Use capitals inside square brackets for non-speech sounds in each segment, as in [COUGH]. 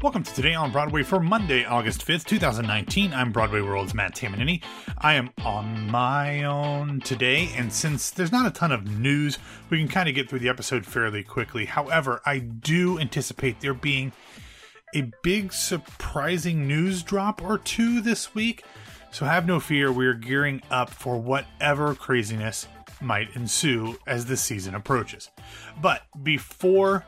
Welcome to Today on Broadway for Monday, August 5th, 2019. I'm Broadway World's Matt Tamanini. I am on my own today, and since there's not a ton of news, we can kind of get through the episode fairly quickly. However, I do anticipate there being a big surprising news drop or two this week. So have no fear, we're gearing up for whatever craziness might ensue as the season approaches. But before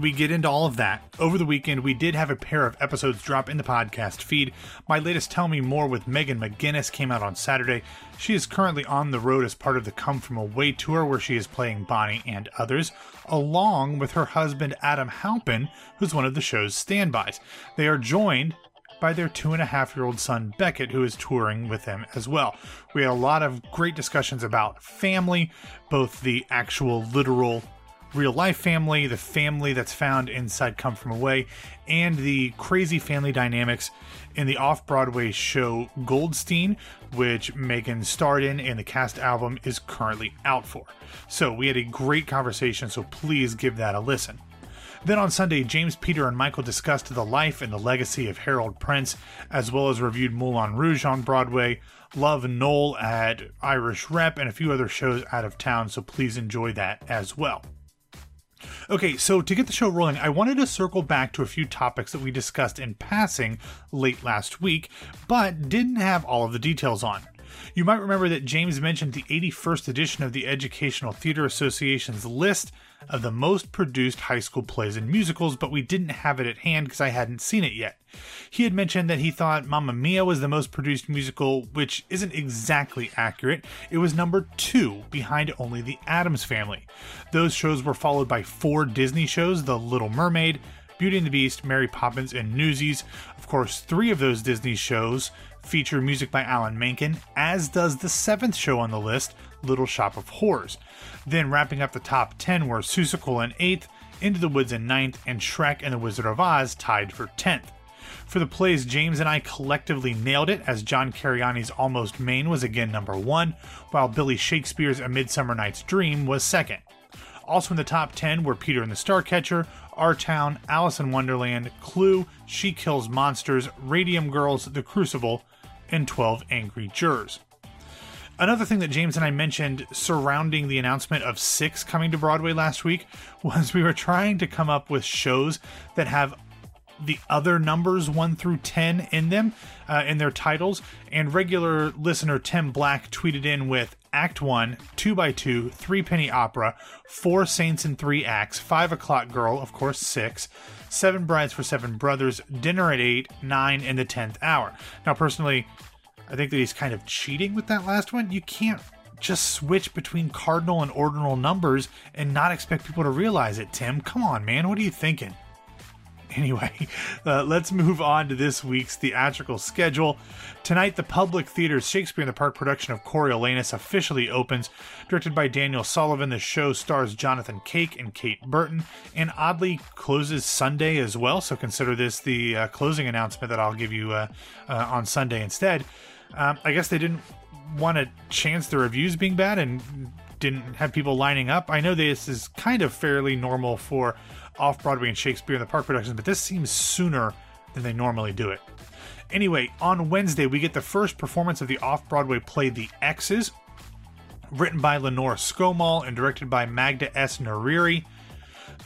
we get into all of that. Over the weekend, we did have a pair of episodes drop in the podcast feed. My latest Tell Me More with Megan McGinnis came out on Saturday. She is currently on the road as part of the Come From Away tour, where she is playing Bonnie and others, along with her husband Adam Halpin, who's one of the show's standbys. They are joined by their two and a half year old son Beckett, who is touring with them as well. We had a lot of great discussions about family, both the actual literal real life family, the family that's found inside Come From Away, and the crazy family dynamics in the off Broadway show Goldstein, which Megan starred in and the cast album is currently out for. So we had a great conversation, so please give that a listen. Then on Sunday, James, Peter, and Michael discussed the life and the legacy of Harold Prince, as well as reviewed Moulin Rouge on Broadway, Love Noel at Irish Rep, and a few other shows out of town, so please enjoy that as well. Okay, so to get the show rolling, I wanted to circle back to a few topics that we discussed in passing late last week, but didn't have all of the details on. You might remember that James mentioned the 81st edition of the Educational Theater Association's list of the most produced high school plays and musicals, but we didn't have it at hand because I hadn't seen it yet. He had mentioned that he thought Mamma Mia was the most produced musical, which isn't exactly accurate. It was number two, behind only The Addams Family. Those shows were followed by four Disney shows The Little Mermaid, Beauty and the Beast, Mary Poppins, and Newsies. Of course, three of those Disney shows feature music by Alan Menken, as does the seventh show on the list, Little Shop of Horrors. Then wrapping up the top 10 were Seussical in 8th, Into the Woods in ninth, and Shrek and the Wizard of Oz tied for 10th. For the plays, James and I collectively nailed it, as John Cariani's Almost Maine was again number one, while Billy Shakespeare's A Midsummer Night's Dream was second. Also in the top 10 were Peter and the Starcatcher, Our Town, Alice in Wonderland, Clue, She Kills Monsters, Radium Girls, The Crucible, and 12 Angry Jurors. Another thing that James and I mentioned surrounding the announcement of Six coming to Broadway last week [LAUGHS] was we were trying to come up with shows that have the other numbers 1 through 10 in them uh, in their titles. And regular listener tim black tweeted in with act 1 2 by 2 3 penny opera 4 saints in 3 acts 5 o'clock girl of course 6 7 brides for 7 brothers dinner at 8 9 and the 10th hour. Now personally i think that he's kind of cheating with that last one. You can't just switch between cardinal and ordinal numbers and not expect people to realize it tim. Come on man. What are you thinking Anyway, [LAUGHS] uh, let's move on to this week's theatrical schedule. Tonight, the Public Theater's Shakespeare in the Park production of Coriolanus officially opens. Directed by Daniel Sullivan, the show stars Jonathan Cake and Kate Burton, and oddly closes Sunday as well. So consider this the uh, closing announcement that I'll give you uh, uh on Sunday instead. Um, I guess they didn't want to chance the reviews being bad and didn't have people lining up. I know this is kind of fairly normal for off Broadway and Shakespeare in the Park productions, but this seems sooner than they normally do it. Anyway, on Wednesday, we get the first performance of the off Broadway play The X's, written by Lenore Skomal and directed by Magda S. Nariri.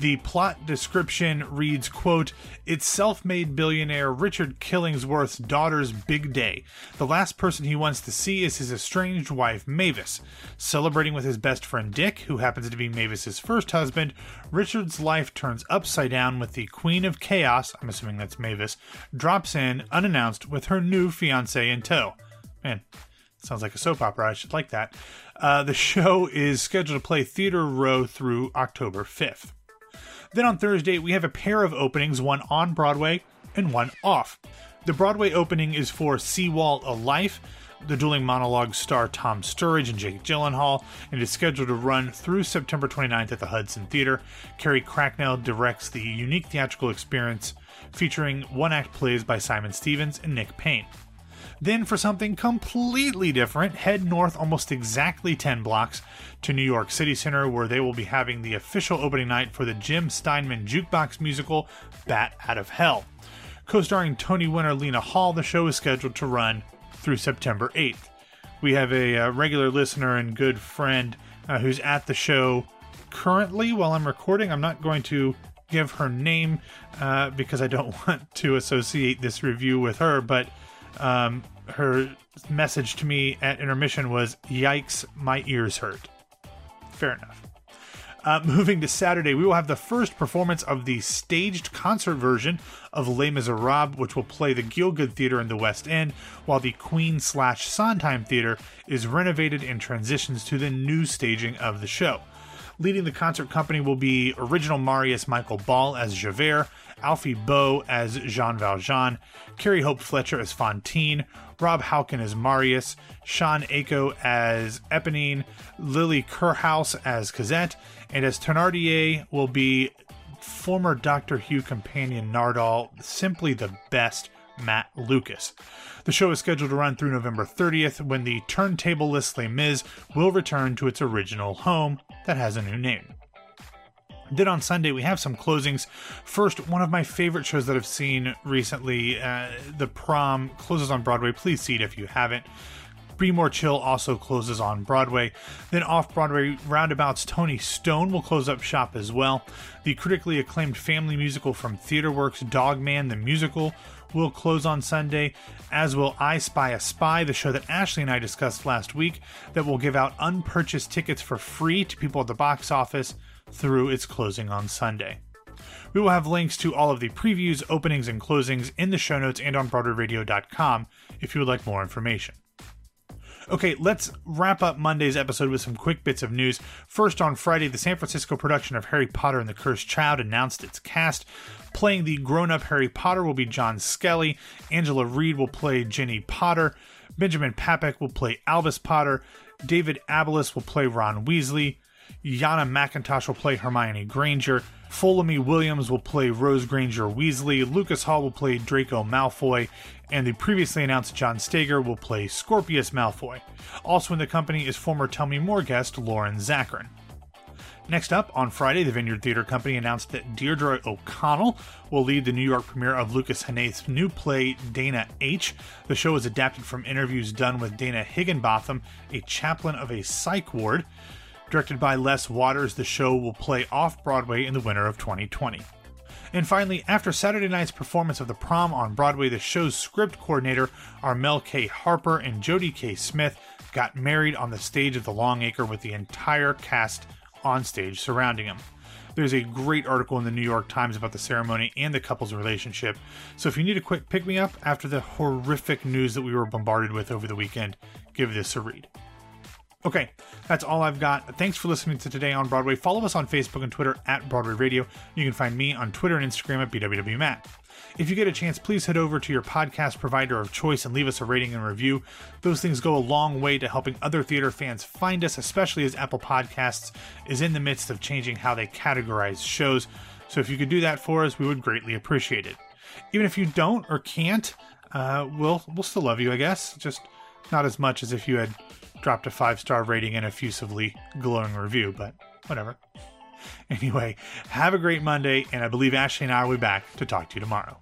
The plot description reads, quote, It's self-made billionaire Richard Killingsworth's daughter's big day. The last person he wants to see is his estranged wife, Mavis. Celebrating with his best friend Dick, who happens to be Mavis's first husband, Richard's life turns upside down with the Queen of Chaos, I'm assuming that's Mavis, drops in unannounced with her new fiance in tow. Man, sounds like a soap opera. I should like that. Uh, the [LAUGHS] show is scheduled to play Theater Row through October 5th. Then on Thursday, we have a pair of openings, one on Broadway and one off. The Broadway opening is for Seawall a Life. The dueling monologues star Tom Sturridge and Jake Gyllenhaal, and is scheduled to run through September 29th at the Hudson Theater. Carrie Cracknell directs the unique theatrical experience featuring one act plays by Simon Stephens and Nick Payne. Then, for something completely different, head north almost exactly 10 blocks to New York City Center, where they will be having the official opening night for the Jim Steinman jukebox musical Bat Out of Hell. Co starring Tony winner Lena Hall, the show is scheduled to run through September 8th. We have a, uh, regular listener and good friend uh, who's at the show currently while I'm recording. I'm not going to give her name uh, because I don't [LAUGHS] want to associate this review with her, but um, her message to me at intermission was, Yikes, my ears hurt. Fair enough. Uh, moving to Saturday, we will have the first performance of the staged concert version of Les Miserables, which will play the Gielgud Theater in the West End, while the Queen slash Sondheim Theater is renovated and transitions to the new staging of the show. Leading the concert company will be original Marius Michael Ball as Javert, Alfie Boe as Jean Valjean, Carrie Hope Fletcher as Fantine, Rob Houchen as Marius, Shan Ako as Eponine, Lily Kerhoas as Cosette, and as Thénardier will be former Doctor Who companion Nardole, simply the best Matt Lucas. The show is scheduled to run through November 30th when the turntableless Les Mis will return to its original home that has a new name. Then on Sunday, we have some closings. First, one of my favorite shows that I've seen recently, uh, The Prom, closes on Broadway. Please see it if you haven't. Be More Chill also closes on Broadway. Then off Broadway, Roundabout's Toni Stone will close up shop as well. The critically acclaimed family musical from TheaterWorks Dog Man the Musical, will close on Sunday, as will I Spy a Spy, the show that Ashley and I discussed last week, that will give out unpurchased tickets for free to people at the box office through its closing on Sunday. We will have links to all of the previews, openings, and closings in the show notes and on BroadwayRadio.com if you would like more information. Okay, let's wrap up Monday's episode with some quick bits of news. First, on Friday, the San Francisco production of Harry Potter and the Cursed Child announced its cast. Playing the grown up Harry Potter will be John Skelly, Angela Reed will play Ginny Potter, Benjamin Papac will play Albus Potter, David Abeles will play Ron Weasley, Yanna McIntosh will play Hermione Granger. Folami Williams will play Rose Granger Weasley. Lucas Hall will play Draco Malfoy. And the previously announced Jon Steiger will play Scorpius Malfoy. Also in the company is former Tell Me More guest Lauren Zakrin. Next up, on Friday, the Vineyard Theatre Company announced that Deirdre O'Connell will lead the New York premiere of Lucas Hnath's new play, Dana H. The show is adapted from interviews done with Dana Higginbotham, a chaplain of a psych ward. Directed by Les Waters, the show will play off Broadway in the winter of 2020. And finally, after Saturday night's performance of The Prom on Broadway, the show's script coordinator, Armel K. Harper and Jody K. Smith, got married on the stage of the Longacre with the entire cast on stage surrounding him. There's a great article in the New York Times about the ceremony and the couple's relationship. So if you need a quick pick me up after the horrific news that we were bombarded with over the weekend, give this a read. Okay, that's all I've got. Thanks for listening to Today on Broadway. Follow us on Facebook and Twitter at Broadway Radio. You can find me on Twitter and Instagram at BWWMatt. If you get a chance, please head over to your podcast provider of choice and leave us a rating and review. Those things go a long way to helping other theater fans find us, especially as Apple Podcasts is in the midst of changing how they categorize shows. So if you could do that for us, we would greatly appreciate it. Even if you don't or can't, uh, we'll we'll still love you, I guess. Just not as much as if you had dropped a five star rating and effusively glowing review, but whatever. [LAUGHS] Anyway, have a great Monday, and I believe Ashley and I will be back to talk to you tomorrow.